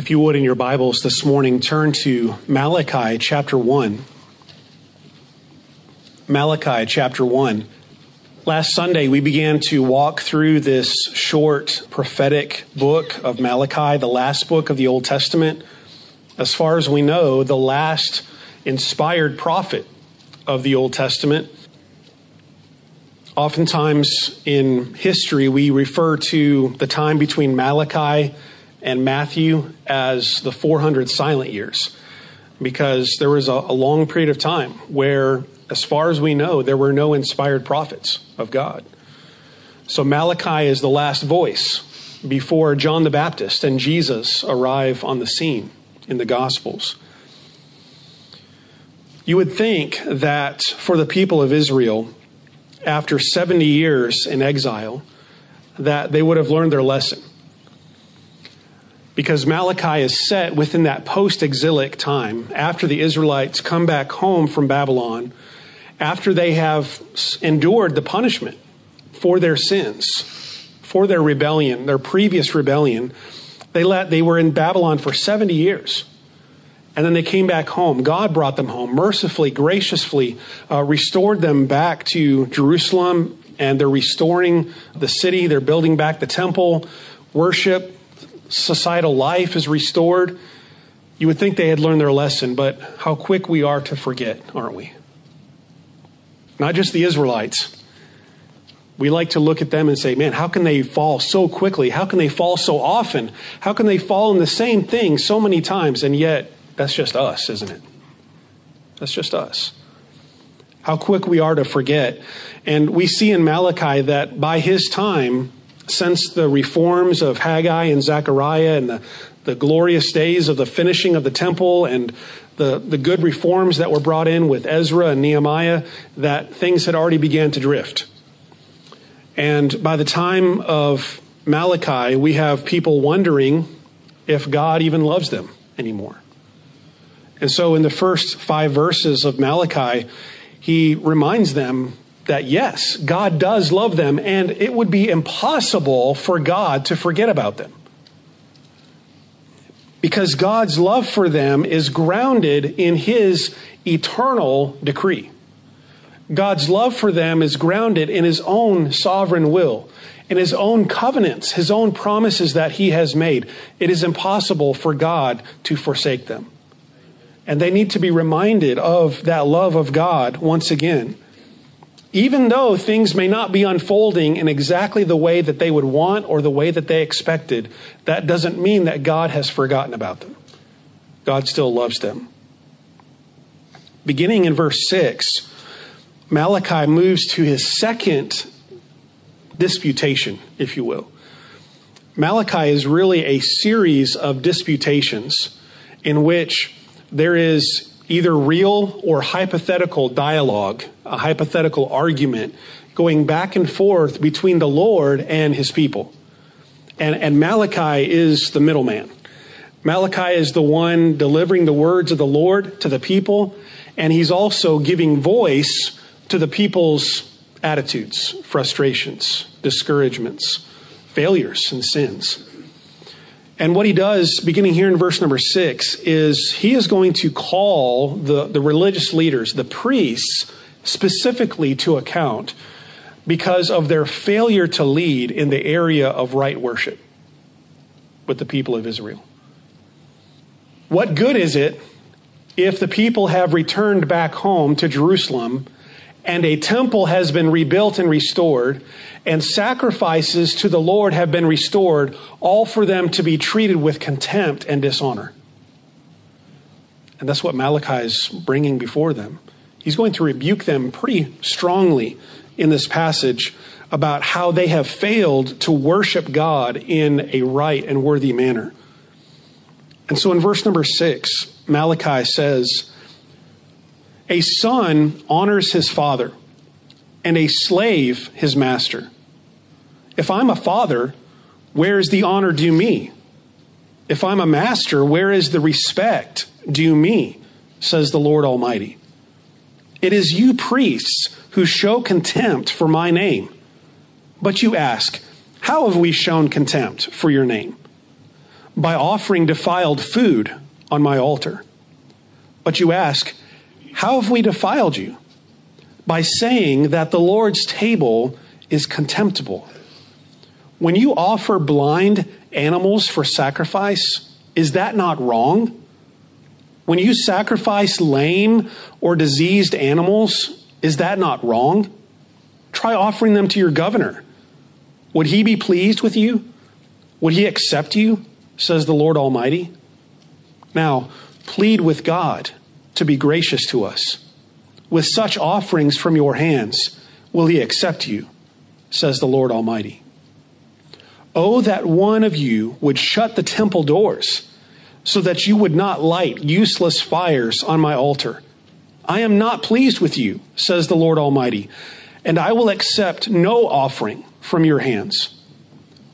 If you would, in your Bibles this morning, turn to Malachi chapter 1. Malachi chapter 1. Last Sunday, we began to walk through this short prophetic book of Malachi, the last book of the Old Testament. As far as we know, the last inspired prophet of the Old Testament. Oftentimes in history, we refer to the time between Malachi and Matthew as the 400 silent years because there was a, a, long period of time where, as far as we know, there were no inspired prophets of God. So Malachi is the last voice before John the Baptist and Jesus arrive on the scene in the Gospels. You would think that for the people of Israel, after 70 years in exile, that they would have learned their lesson because Malachi is set within that post exilic time after the Israelites come back home from Babylon, after they have endured the punishment for their sins, for their rebellion, their previous rebellion. They, let, they were in Babylon for 70 years. And then they came back home. God brought them home, mercifully, graciously uh, restored them back to Jerusalem, and they're restoring the city. They're building back the temple, worship, societal life is restored, you would think they had learned their lesson, but how quick we are to forget, aren't we? Not just the Israelites. We like to look at them and say, man, how can they fall so quickly? How can they fall so often? How can they fall in the same thing so many times? And yet, that's just us, isn't it? That's just us. How quick we are to forget. And we see in Malachi that by his time, since the reforms of Haggai and Zechariah and the, the glorious days of the finishing of the temple and the, the good reforms that were brought in with Ezra and Nehemiah, that things had already began to drift. And by the time of Malachi, we have people wondering if God even loves them anymore. And so in the first five verses of Malachi, he reminds them that yes, God does love them, and it would be impossible for God to forget about them. Because God's love for them is grounded in His eternal decree. God's love for them is grounded in His own sovereign will, in His own covenants, His own promises that He has made. It is impossible for God to forsake them. And they need to be reminded of that love of God once again even though things may not be unfolding in exactly the way that they would want or the way that they expected, that doesn't mean that God has forgotten about them. God still loves them. Beginning in verse 6, Malachi moves to his second disputation, if you will. Malachi is really a series of disputations in which there is either real or hypothetical dialogue, a hypothetical argument going back and forth between the Lord and his people. And, and Malachi is the middleman. Malachi is the one delivering the words of the Lord to the people, and he's also giving voice to the people's attitudes, frustrations, discouragements, failures, and sins. And what he does, beginning here in verse number six, is he is going to call the, the religious leaders, the priests, specifically to account because of their failure to lead in the area of right worship with the people of Israel. What good is it if the people have returned back home to Jerusalem and a temple has been rebuilt and restored, and sacrifices to the Lord have been restored, all for them to be treated with contempt and dishonor. And that's what Malachi is bringing before them. He's going to rebuke them pretty strongly in this passage about how they have failed to worship God in a right and worthy manner. And so in verse number six, Malachi says, a son honors his father, and a slave his master. If I'm a father, where is the honor due me? If I'm a master, where is the respect due me? Says the Lord Almighty. It is you priests who show contempt for my name. But you ask, How have we shown contempt for your name? by offering defiled food on my altar. But you ask, How have we defiled you? By saying that the Lord's table is contemptible. When you offer blind animals for sacrifice, is that not wrong? When you sacrifice lame or diseased animals, is that not wrong? Try offering them to your governor. Would he be pleased with you? Would he accept you? Says the Lord Almighty. Now, plead with God to be gracious to us. With such offerings from your hands, will he accept you? Says the Lord Almighty. Oh, that one of you would shut the temple doors so that you would not light useless fires on my altar. I am not pleased with you, says the Lord Almighty, and I will accept no offering from your hands.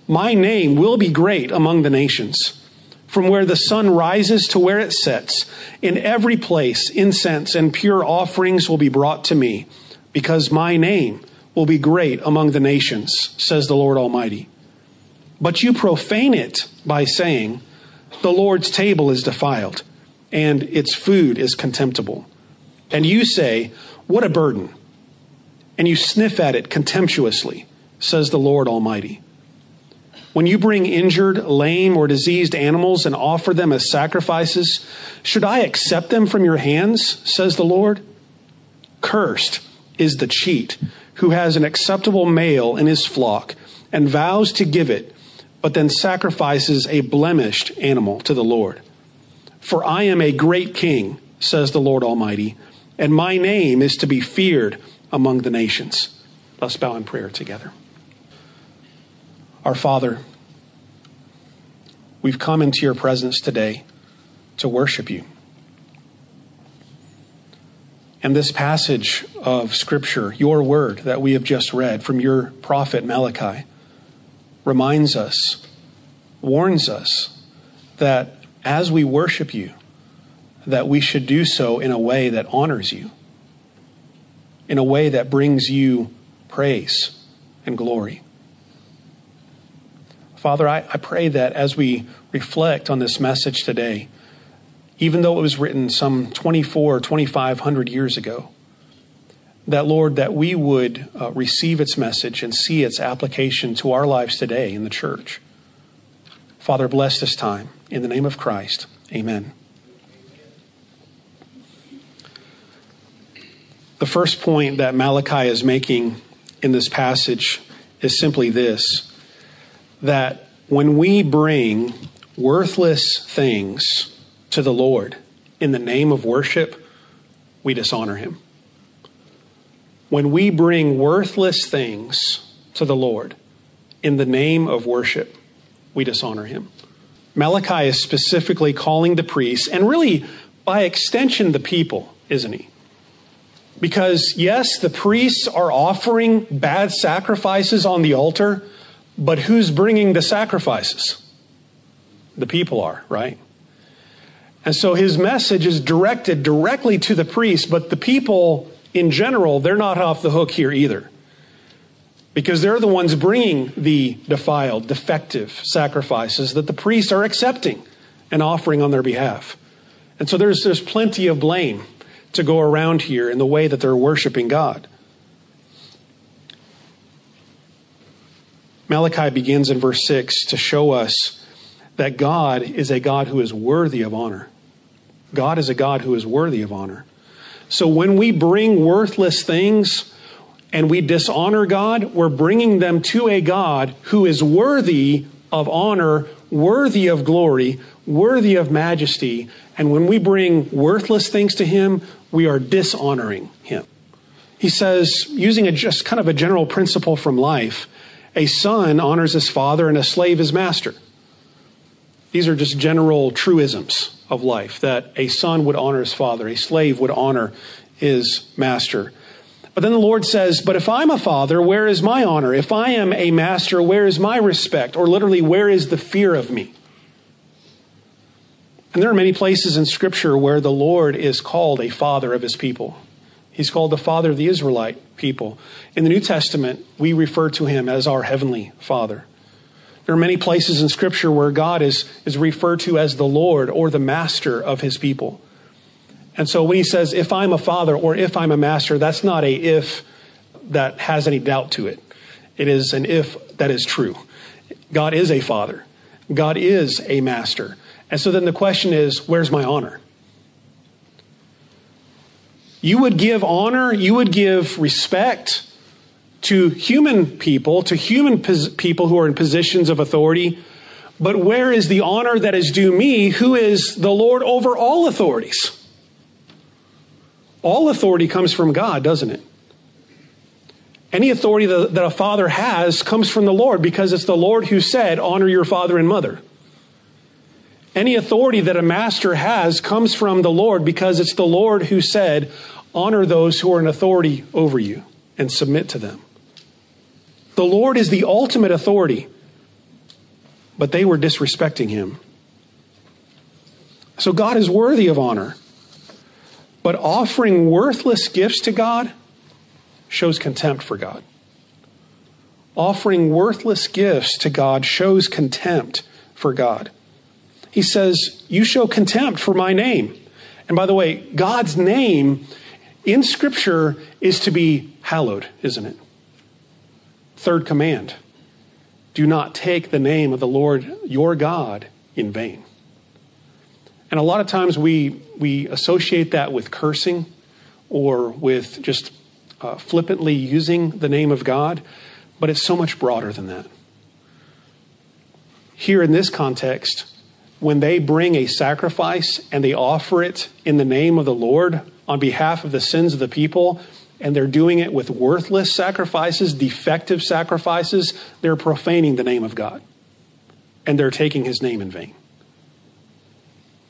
My name will be great among the nations. From where the sun rises to where it sets, in every place incense and pure offerings will be brought to me, because my name will be great among the nations, says the Lord Almighty. But you profane it by saying, The Lord's table is defiled, and its food is contemptible. And you say, What a burden! And you sniff at it contemptuously, says the Lord Almighty. When you bring injured, lame, or diseased animals and offer them as sacrifices, should I accept them from your hands, says the Lord? Cursed is the cheat who has an acceptable male in his flock and vows to give it but then sacrifices a blemished animal to the Lord. For I am a great king, says the Lord Almighty, and my name is to be feared among the nations. Let's bow in prayer together. Our Father, we've come into your presence today to worship you. And this passage of Scripture, your word that we have just read from your prophet Malachi, reminds us, warns us that as we worship you, that we should do so in a way that honors you, in a way that brings you praise and glory. Father, I, I pray that as we reflect on this message today, even though it was written some 24 or 2500 years ago, that, Lord, that we would uh, receive its message and see its application to our lives today in the church. Father, bless this time. In the name of Christ, amen. The first point that Malachi is making in this passage is simply this that when we bring worthless things to the Lord in the name of worship, we dishonor him when we bring worthless things to the Lord in the name of worship, we dishonor him. Malachi is specifically calling the priests, and really by extension the people, isn't he? Because, yes, the priests are offering bad sacrifices on the altar, but who's bringing the sacrifices? The people are, right? And so his message is directed directly to the priests, but the people in general, they're not off the hook here either. Because they're the ones bringing the defiled, defective sacrifices that the priests are accepting and offering on their behalf. And so there's, there's plenty of blame to go around here in the way that they're worshiping God. Malachi begins in verse 6 to show us that God is a God who is worthy of honor. God is a God who is worthy of honor. So when we bring worthless things and we dishonor God, we're bringing them to a God who is worthy of honor, worthy of glory, worthy of majesty. And when we bring worthless things to Him, we are dishonoring Him. He says, using a just kind of a general principle from life, a son honors his father and a slave his master. These are just general truisms of life that a son would honor his father, a slave would honor his master. But then the Lord says, But if I'm a father, where is my honor? If I am a master, where is my respect? Or literally, where is the fear of me? And there are many places in Scripture where the Lord is called a father of his people. He's called the father of the Israelite people. In the New Testament, we refer to him as our heavenly father. There are many places in Scripture where God is, is referred to as the Lord or the master of his people. And so when he says, if I'm a father or if I'm a master, that's not a if that has any doubt to it. It is an if that is true. God is a father, God is a master. And so then the question is, where's my honor? You would give honor, you would give respect to human people, to human pos- people who are in positions of authority. But where is the honor that is due me, who is the Lord over all authorities? All authority comes from God, doesn't it? Any authority that, that a father has comes from the Lord because it's the Lord who said, Honor your father and mother. Any authority that a master has comes from the Lord because it's the Lord who said, Honor those who are in authority over you and submit to them. The Lord is the ultimate authority, but they were disrespecting him. So God is worthy of honor. But offering worthless gifts to God shows contempt for God. Offering worthless gifts to God shows contempt for God. He says, You show contempt for my name. And by the way, God's name in Scripture is to be hallowed, isn't it? Third command do not take the name of the Lord your God in vain. And a lot of times we, we associate that with cursing or with just uh, flippantly using the name of God, but it's so much broader than that. Here in this context, when they bring a sacrifice and they offer it in the name of the Lord on behalf of the sins of the people, and they're doing it with worthless sacrifices, defective sacrifices, they're profaning the name of God. And they're taking his name in vain.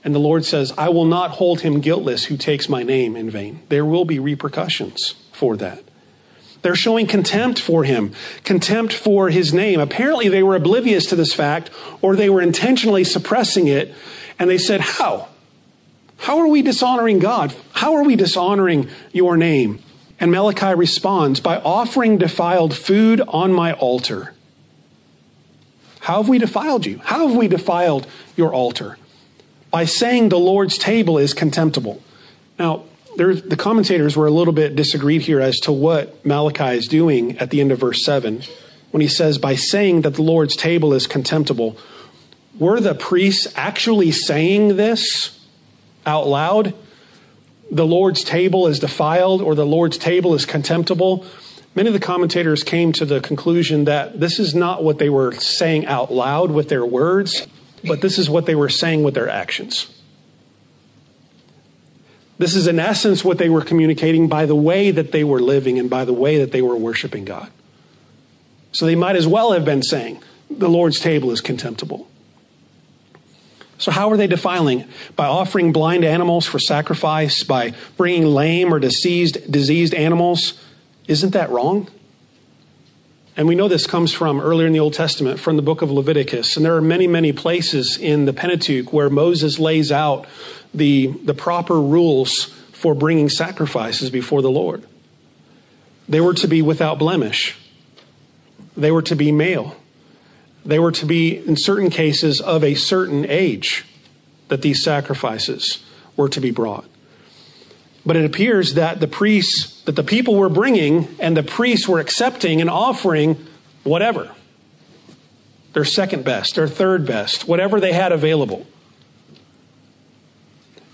And the Lord says, I will not hold him guiltless who takes my name in vain. There will be repercussions for that. They're showing contempt for him, contempt for his name. Apparently, they were oblivious to this fact, or they were intentionally suppressing it. And they said, How? How are we dishonoring God? How are we dishonoring your name? And Malachi responds by offering defiled food on my altar. How have we defiled you? How have we defiled your altar? By saying the Lord's table is contemptible. Now, there, the commentators were a little bit disagreed here as to what Malachi is doing at the end of verse 7 when he says, by saying that the Lord's table is contemptible. Were the priests actually saying this out loud? the Lord's table is defiled or the Lord's table is contemptible, many of the commentators came to the conclusion that this is not what they were saying out loud with their words, but this is what they were saying with their actions. This is, in essence, what they were communicating by the way that they were living and by the way that they were worshiping God. So they might as well have been saying, the Lord's table is contemptible. So, how are they defiling? By offering blind animals for sacrifice, by bringing lame or diseased, diseased animals. Isn't that wrong? And we know this comes from earlier in the Old Testament, from the book of Leviticus. And there are many, many places in the Pentateuch where Moses lays out the, the proper rules for bringing sacrifices before the Lord. They were to be without blemish, they were to be male. They were to be, in certain cases, of a certain age that these sacrifices were to be brought. But it appears that the priests, that the people were bringing and the priests were accepting and offering whatever. Their second best, their third best, whatever they had available.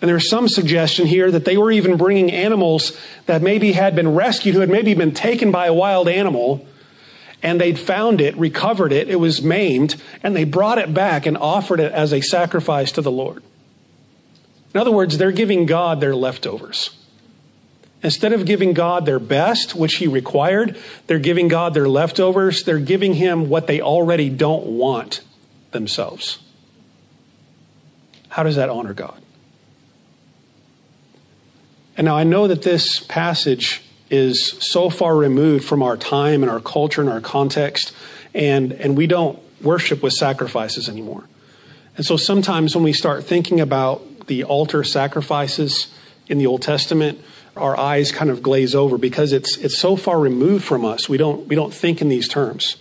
And there's some suggestion here that they were even bringing animals that maybe had been rescued, who had maybe been taken by a wild animal, and they'd found it, recovered it, it was maimed, and they brought it back and offered it as a sacrifice to the Lord. In other words, they're giving God their leftovers. Instead of giving God their best, which He required, they're giving God their leftovers. They're giving Him what they already don't want themselves. How does that honor God? And now I know that this passage is so far removed from our time and our culture and our context, and, and we don't worship with sacrifices anymore. And so sometimes when we start thinking about the altar sacrifices in the Old Testament, our eyes kind of glaze over because it's, it's so far removed from us. We don't, we don't think in these terms.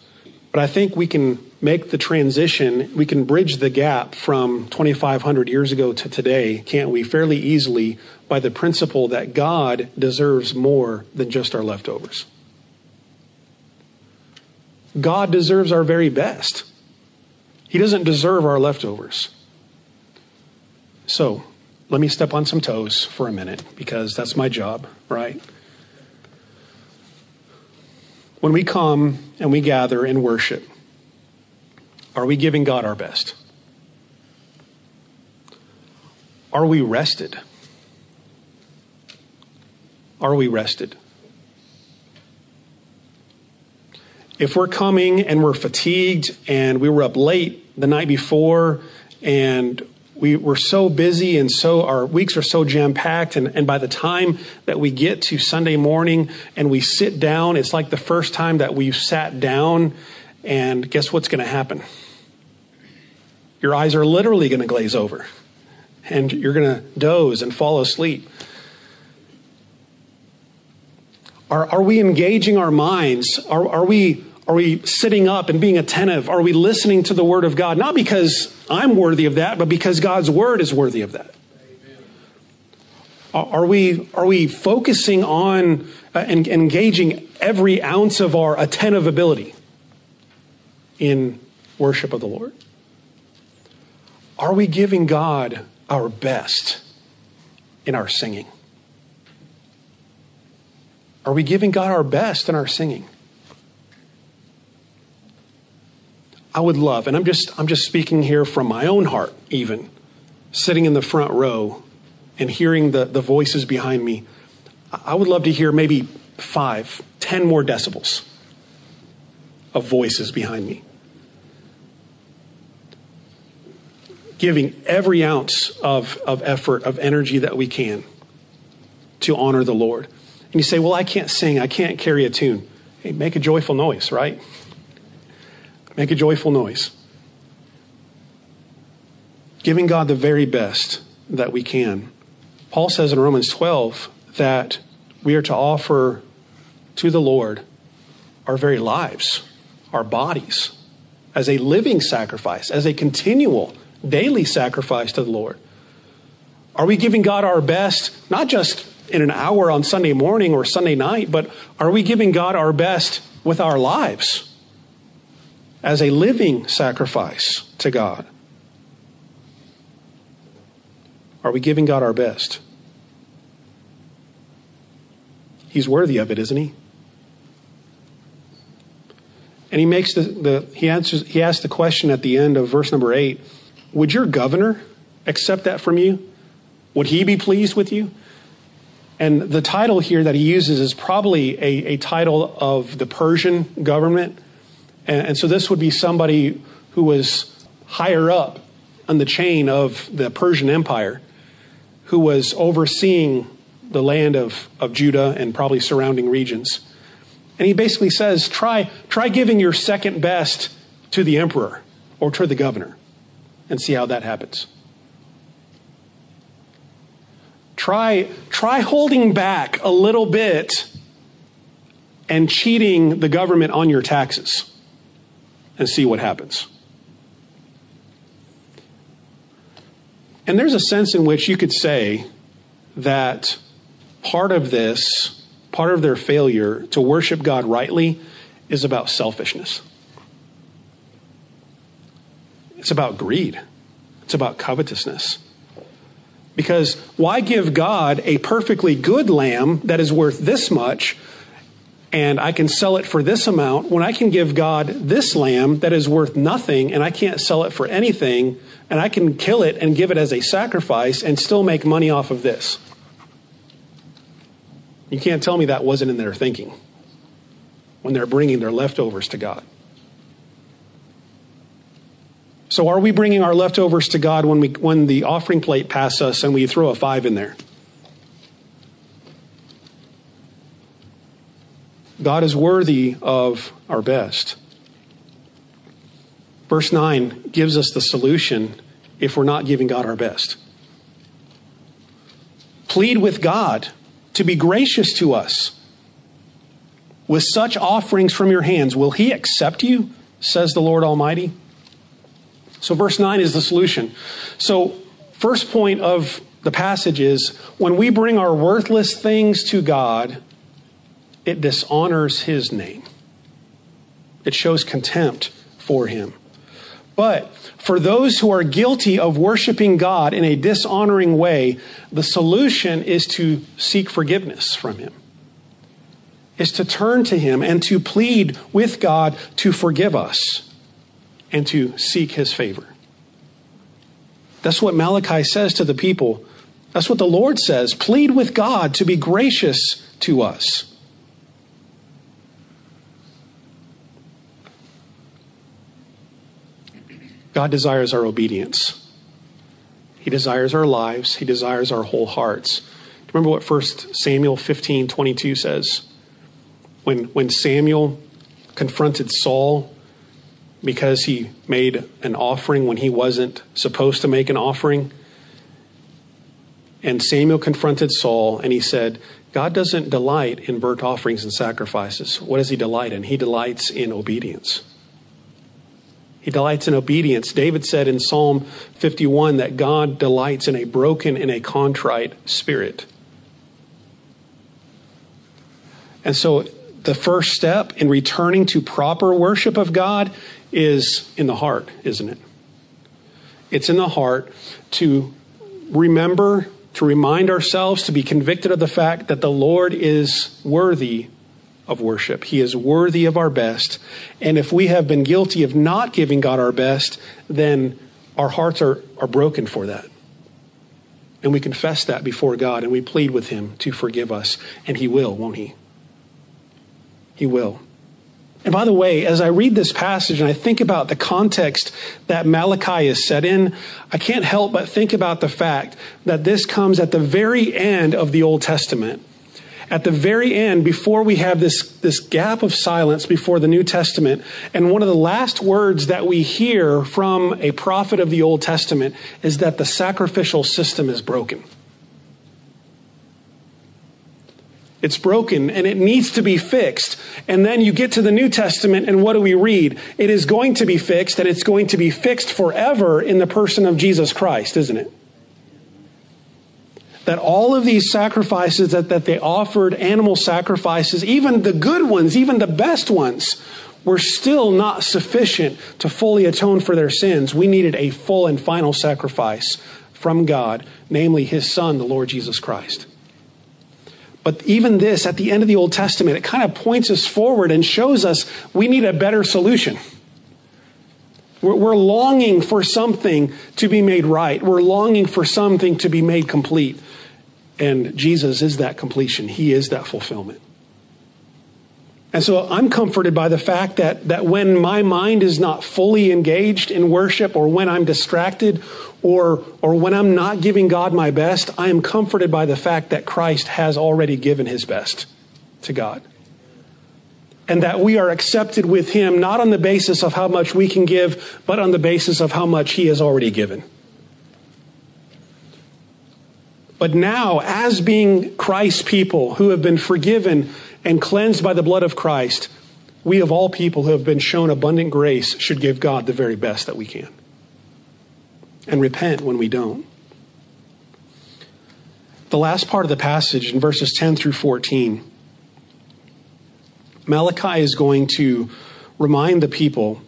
But I think we can make the transition, we can bridge the gap from 2,500 years ago to today, can't we, fairly easily by the principle that God deserves more than just our leftovers. God deserves our very best. He doesn't deserve our leftovers. So, let me step on some toes for a minute because that's my job, right? When we come and we gather and worship, are we giving God our best? Are we rested? Are we rested? If we're coming and we're fatigued and we were up late the night before and we were so busy and so our weeks are so jam packed and, and by the time that we get to sunday morning and we sit down it's like the first time that we've sat down and guess what's going to happen your eyes are literally going to glaze over and you're going to doze and fall asleep are, are we engaging our minds are, are we are we sitting up and being attentive? Are we listening to the Word of God? Not because I'm worthy of that, but because God's Word is worthy of that. Are we, are we focusing on uh, and engaging every ounce of our attentive ability in worship of the Lord? Are we giving God our best in our singing? Are we giving God our best in our singing? I would love, and I'm just, I'm just speaking here from my own heart, even, sitting in the front row and hearing the, the voices behind me. I would love to hear maybe five, ten more decibels of voices behind me. Giving every ounce of, of effort, of energy that we can to honor the Lord. And you say, Well, I can't sing, I can't carry a tune. Hey, make a joyful noise, right? Make a joyful noise. Giving God the very best that we can. Paul says in Romans 12 that we are to offer to the Lord our very lives, our bodies, as a living sacrifice, as a continual, daily sacrifice to the Lord. Are we giving God our best, not just in an hour on Sunday morning or Sunday night, but are we giving God our best with our lives? As a living sacrifice to God? Are we giving God our best? He's worthy of it, isn't he? And he makes the, the he answers he asks the question at the end of verse number eight, would your governor accept that from you? Would he be pleased with you? And the title here that he uses is probably a, a title of the Persian government and, and so this would be somebody who was higher up on the chain of the Persian Empire, who was overseeing the land of, of Judah and probably surrounding regions. And he basically says, try, try giving your second best to the emperor or to the governor and see how that happens. Try, try holding back a little bit and cheating the government on your taxes and see what happens. And there's a sense in which you could say that part of this, part of their failure to worship God rightly, is about selfishness. It's about greed. It's about covetousness. Because why give God a perfectly good lamb that is worth this much and I can sell it for this amount when I can give God this lamb that is worth nothing and I can't sell it for anything and I can kill it and give it as a sacrifice and still make money off of this. You can't tell me that wasn't in their thinking when they're bringing their leftovers to God. So are we bringing our leftovers to God when we when the offering plate passes us and we throw a 5 in there? God is worthy of our best. Verse 9 gives us the solution if we're not giving God our best. Plead with God to be gracious to us. With such offerings from your hands, will He accept you says the Lord Almighty. So, verse 9 is the solution. So, first point of the passage is when we bring our worthless things to God, it dishonors his name, it shows contempt for him. But for those who are guilty of worshiping God in a dishonoring way, the solution is to seek forgiveness from him is to turn to Him and to plead with God to forgive us and to seek His favor. That's what Malachi says to the people. That's what the Lord says. Plead with God to be gracious to us. God desires our obedience. He desires our lives. He desires our whole hearts. Remember what 1 Samuel 15 22 says? when, when Samuel confronted Saul because he made an offering when he wasn't supposed to make an offering. And Samuel confronted Saul and he said, God doesn't delight in burnt offerings and sacrifices. What does he delight in? He delights in obedience. He delights in obedience. David said in Psalm 51 that God delights in a broken and a contrite spirit. And so the first step in returning to proper worship of God is in the heart, isn't it? It's in the heart to remember, to remind ourselves, to be convicted of the fact that the Lord is worthy of worship. He is worthy of our best. And if we have been guilty of not giving God our best, then our hearts are, are broken for that. And we confess that before God and we plead with Him to forgive us. And He will, won't He? He will. And by the way, as I read this passage and I think about the context that Malachi is set in, I can't help but think about the fact that this comes at the very end of the Old Testament. At the very end, before we have this, this gap of silence before the New Testament, and one of the last words that we hear from a prophet of the Old Testament is that the sacrificial system is broken. It's broken and it needs to be fixed. And then you get to the New Testament and what do we read? It is going to be fixed and it's going to be fixed forever in the person of Jesus Christ, isn't it? That all of these sacrifices that, that they offered, animal sacrifices, even the good ones, even the best ones, were still not sufficient to fully atone for their sins. We needed a full and final sacrifice from God, namely His Son, the Lord Jesus Christ. But even this, at the end of the Old Testament, it kind of points us forward and shows us we need a better solution. We're, we're longing for something to be made right. We're longing for something to be made complete. And Jesus is that completion, He is that fulfillment. And so I'm comforted by the fact that, that when my mind is not fully engaged in worship or when I'm distracted or, or when I'm not giving God my best, I am comforted by the fact that Christ has already given his best to God. And that we are accepted with him not on the basis of how much we can give, but on the basis of how much he has already given. But now, as being Christ's people who have been forgiven and cleansed by the blood of Christ, we of all people who have been shown abundant grace should give God the very best that we can and repent when we don't. The last part of the passage in verses 10 through 14, Malachi is going to remind the people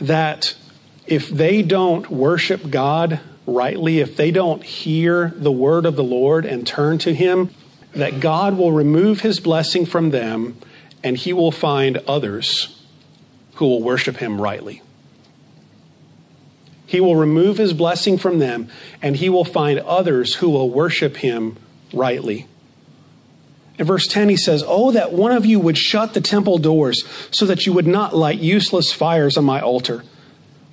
that if they don't worship God rightly, if they don't hear the word of the Lord and turn to Him, that God will remove his blessing from them and he will find others who will worship him rightly. He will remove his blessing from them and he will find others who will worship him rightly. In verse 10, he says, Oh, that one of you would shut the temple doors so that you would not light useless fires on my altar.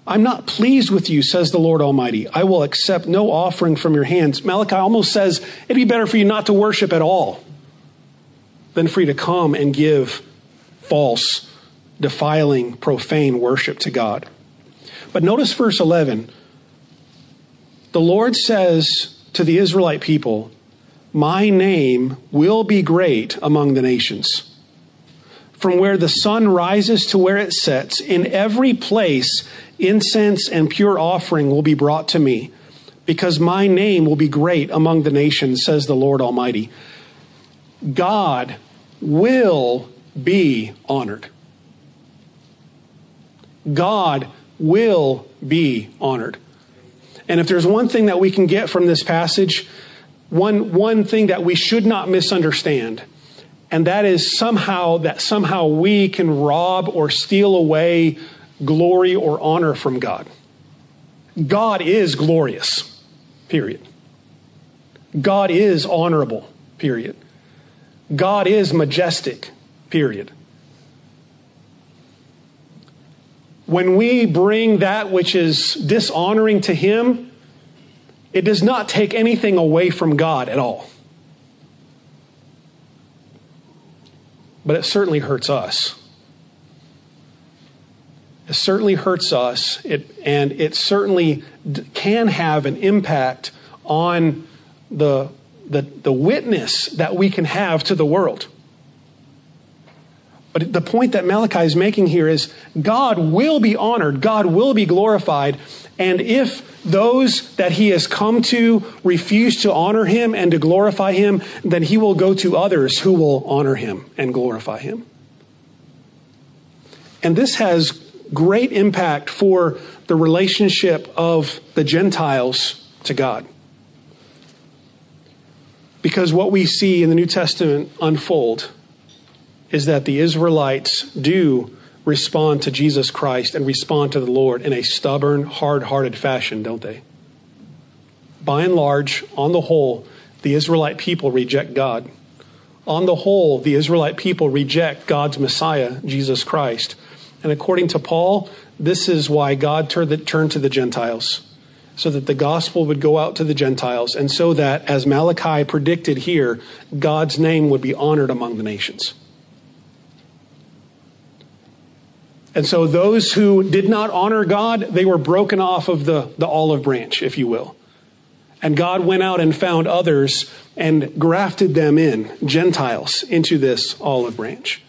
I'm not pleased with you, says the Lord Almighty. I will accept no offering from your hands. Malachi almost says it'd be better for you not to worship at all than for you to come and give false, defiling, profane worship to God. But notice verse 11. The Lord says to the Israelite people, My name will be great among the nations. from where the sun rises to where it sets, in every place incense and pure offering will be brought to me, because my name will be great among the nations, says the Lord Almighty. God will be honored. God will be honored. And if there's one thing that we can get from this passage, one, one thing that we should not misunderstand, and that is somehow that somehow we can rob or steal away glory or honor from God. God is glorious, period. God is honorable, period. God is majestic, period. When we bring that which is dishonoring to Him, it does not take anything away from God at all. But it certainly hurts us. Certainly hurts us, it, and it certainly d- can have an impact on the, the, the witness that we can have to the world. But the point that Malachi is making here is God will be honored, God will be glorified, and if those that he has come to refuse to honor him and to glorify him, then he will go to others who will honor him and glorify him. And this has great impact for the relationship of the Gentiles to God. Because what we see in the New Testament unfold is that the Israelites do respond to Jesus Christ and respond to the Lord in a stubborn, hard hearted fashion, don't they? By and large, on the whole, the Israelite people reject God. On the whole, the Israelite people reject God's Messiah, Jesus Christ. And according to Paul, this is why God turned to the Gentiles, so that the gospel would go out to the Gentiles, and so that, as Malachi predicted here, God's name would be honored among the nations. And so those who did not honor God, they were broken off of the, the olive branch, if you will. And God went out and found others and grafted them in, Gentiles, into this olive branch.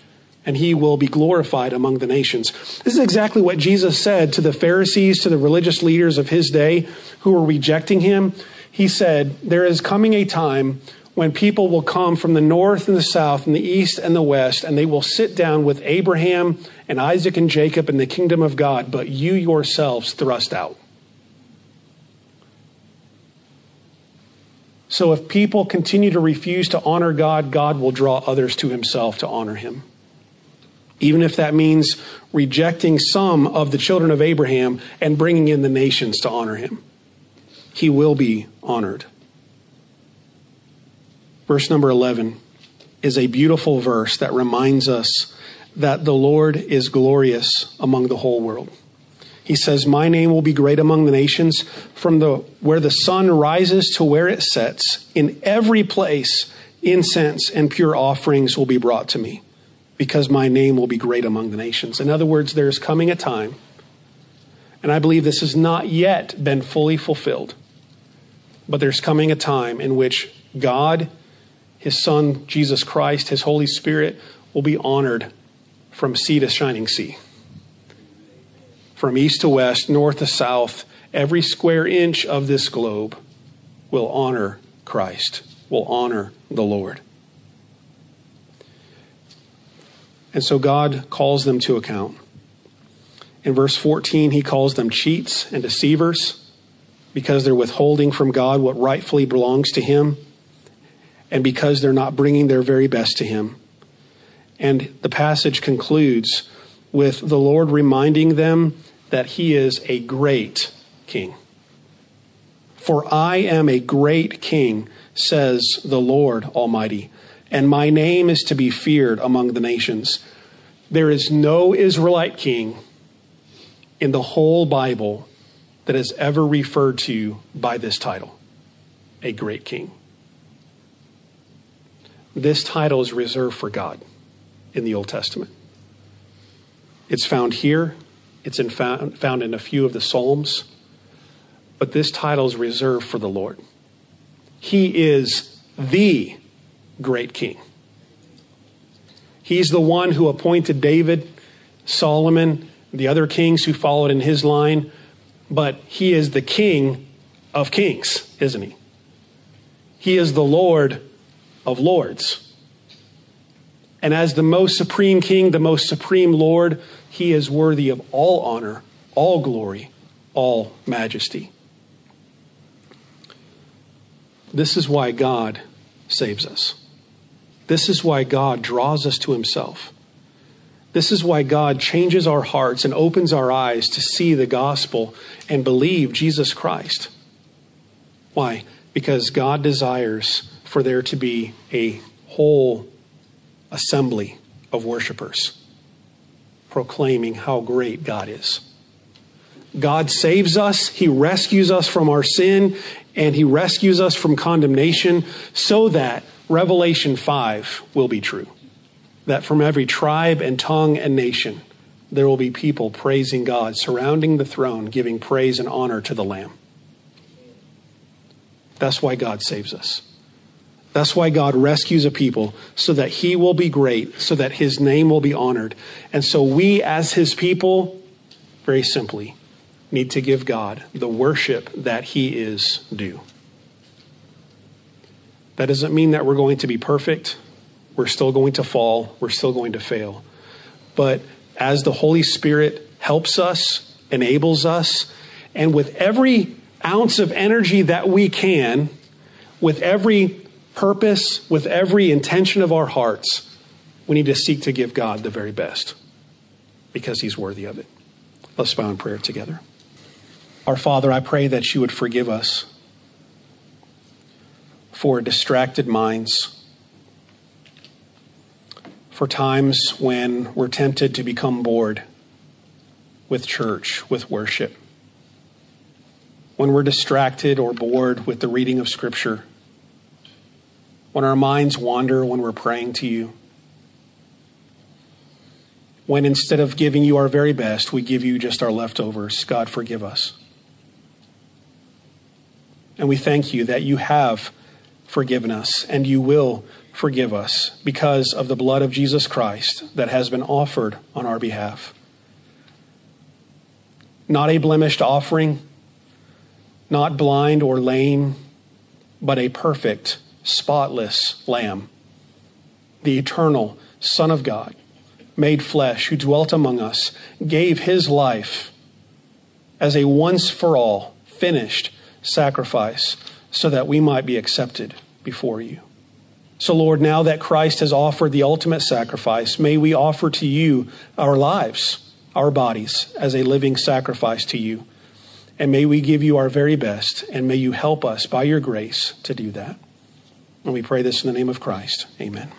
And he will be glorified among the nations. This is exactly what Jesus said to the Pharisees, to the religious leaders of his day who were rejecting him. He said, There is coming a time when people will come from the north and the south and the east and the west, and they will sit down with Abraham and Isaac and Jacob in the kingdom of God, but you yourselves thrust out. So if people continue to refuse to honor God, God will draw others to himself to honor him. Even if that means rejecting some of the children of Abraham and bringing in the nations to honor him, he will be honored. Verse number 11 is a beautiful verse that reminds us that the Lord is glorious among the whole world. He says, My name will be great among the nations, from the where the sun rises to where it sets. In every place, incense and pure offerings will be brought to me, because my name will be great among the nations. In other words, there is coming a time, and I believe this has not yet been fully fulfilled, but there's coming a time in which God his Son, Jesus Christ, His Holy Spirit, will be honored from sea to shining sea. From east to west, north to south, every square inch of this globe will honor Christ, will honor the Lord. And so God calls them to account. In verse 14, he calls them cheats and deceivers because they're withholding from God what rightfully belongs to him and because they're not bringing their very best to Him. And the passage concludes with the Lord reminding them that He is a great King. For I am a great King, says the Lord Almighty, and my name is to be feared among the nations. There is no Israelite king in the whole Bible that is ever referred to by this title a great king. This title is reserved for God in the Old Testament. It's found here, it's found, found in a few of the Psalms, but this title is reserved for the Lord. He is the great king. He's the one who appointed David, Solomon, the other kings who followed in his line, but he is the king of kings, isn't he? He is the Lord of lords. And as the most supreme king, the most supreme Lord, he is worthy of all honor, all glory, all majesty. This is why God saves us. This is why God draws us to himself. This is why God changes our hearts and opens our eyes to see the gospel and believe Jesus Christ. Why? Because God desires for there to be a whole assembly of worshipers proclaiming how great God is. God saves us, He rescues us from our sin, and He rescues us from condemnation so that Revelation 5 will be true. That from every tribe and tongue and nation, there will be people praising God, surrounding the throne, giving praise and honor to the Lamb. That's why God saves us. That's why God rescues a people so that he will be great, so that his name will be honored. And so we, as his people, very simply, need to give God the worship that he is due. That doesn't mean that we're going to be perfect. We're still going to fall. We're still going to fail. But as the Holy Spirit helps us, enables us, and with every ounce of energy that we can, with every purpose, with every intention of our hearts, we need to seek to give God the very best because He's worthy of it. Let's bow in prayer together. Our Father, I pray that you would forgive us for distracted minds, for times when we're tempted to become bored with church, with worship when we're distracted or bored with the reading of Scripture, when our minds wander when we're praying to you, when instead of giving you our very best, we give you just our leftovers, God, forgive us. And we thank you that you have forgiven us and you will forgive us because of the blood of Jesus Christ that has been offered on our behalf. Not a blemished offering not blind or lame, but a perfect, spotless Lamb, the eternal Son of God, made flesh, who dwelt among us, gave his life as a once for all, finished sacrifice so that we might be accepted before you. So, Lord, now that Christ has offered the ultimate sacrifice, may we offer to you our lives, our bodies, as a living sacrifice to you. And may we give you our very best, and may you help us by your grace to do that. And we pray this in the name of Christ. Amen.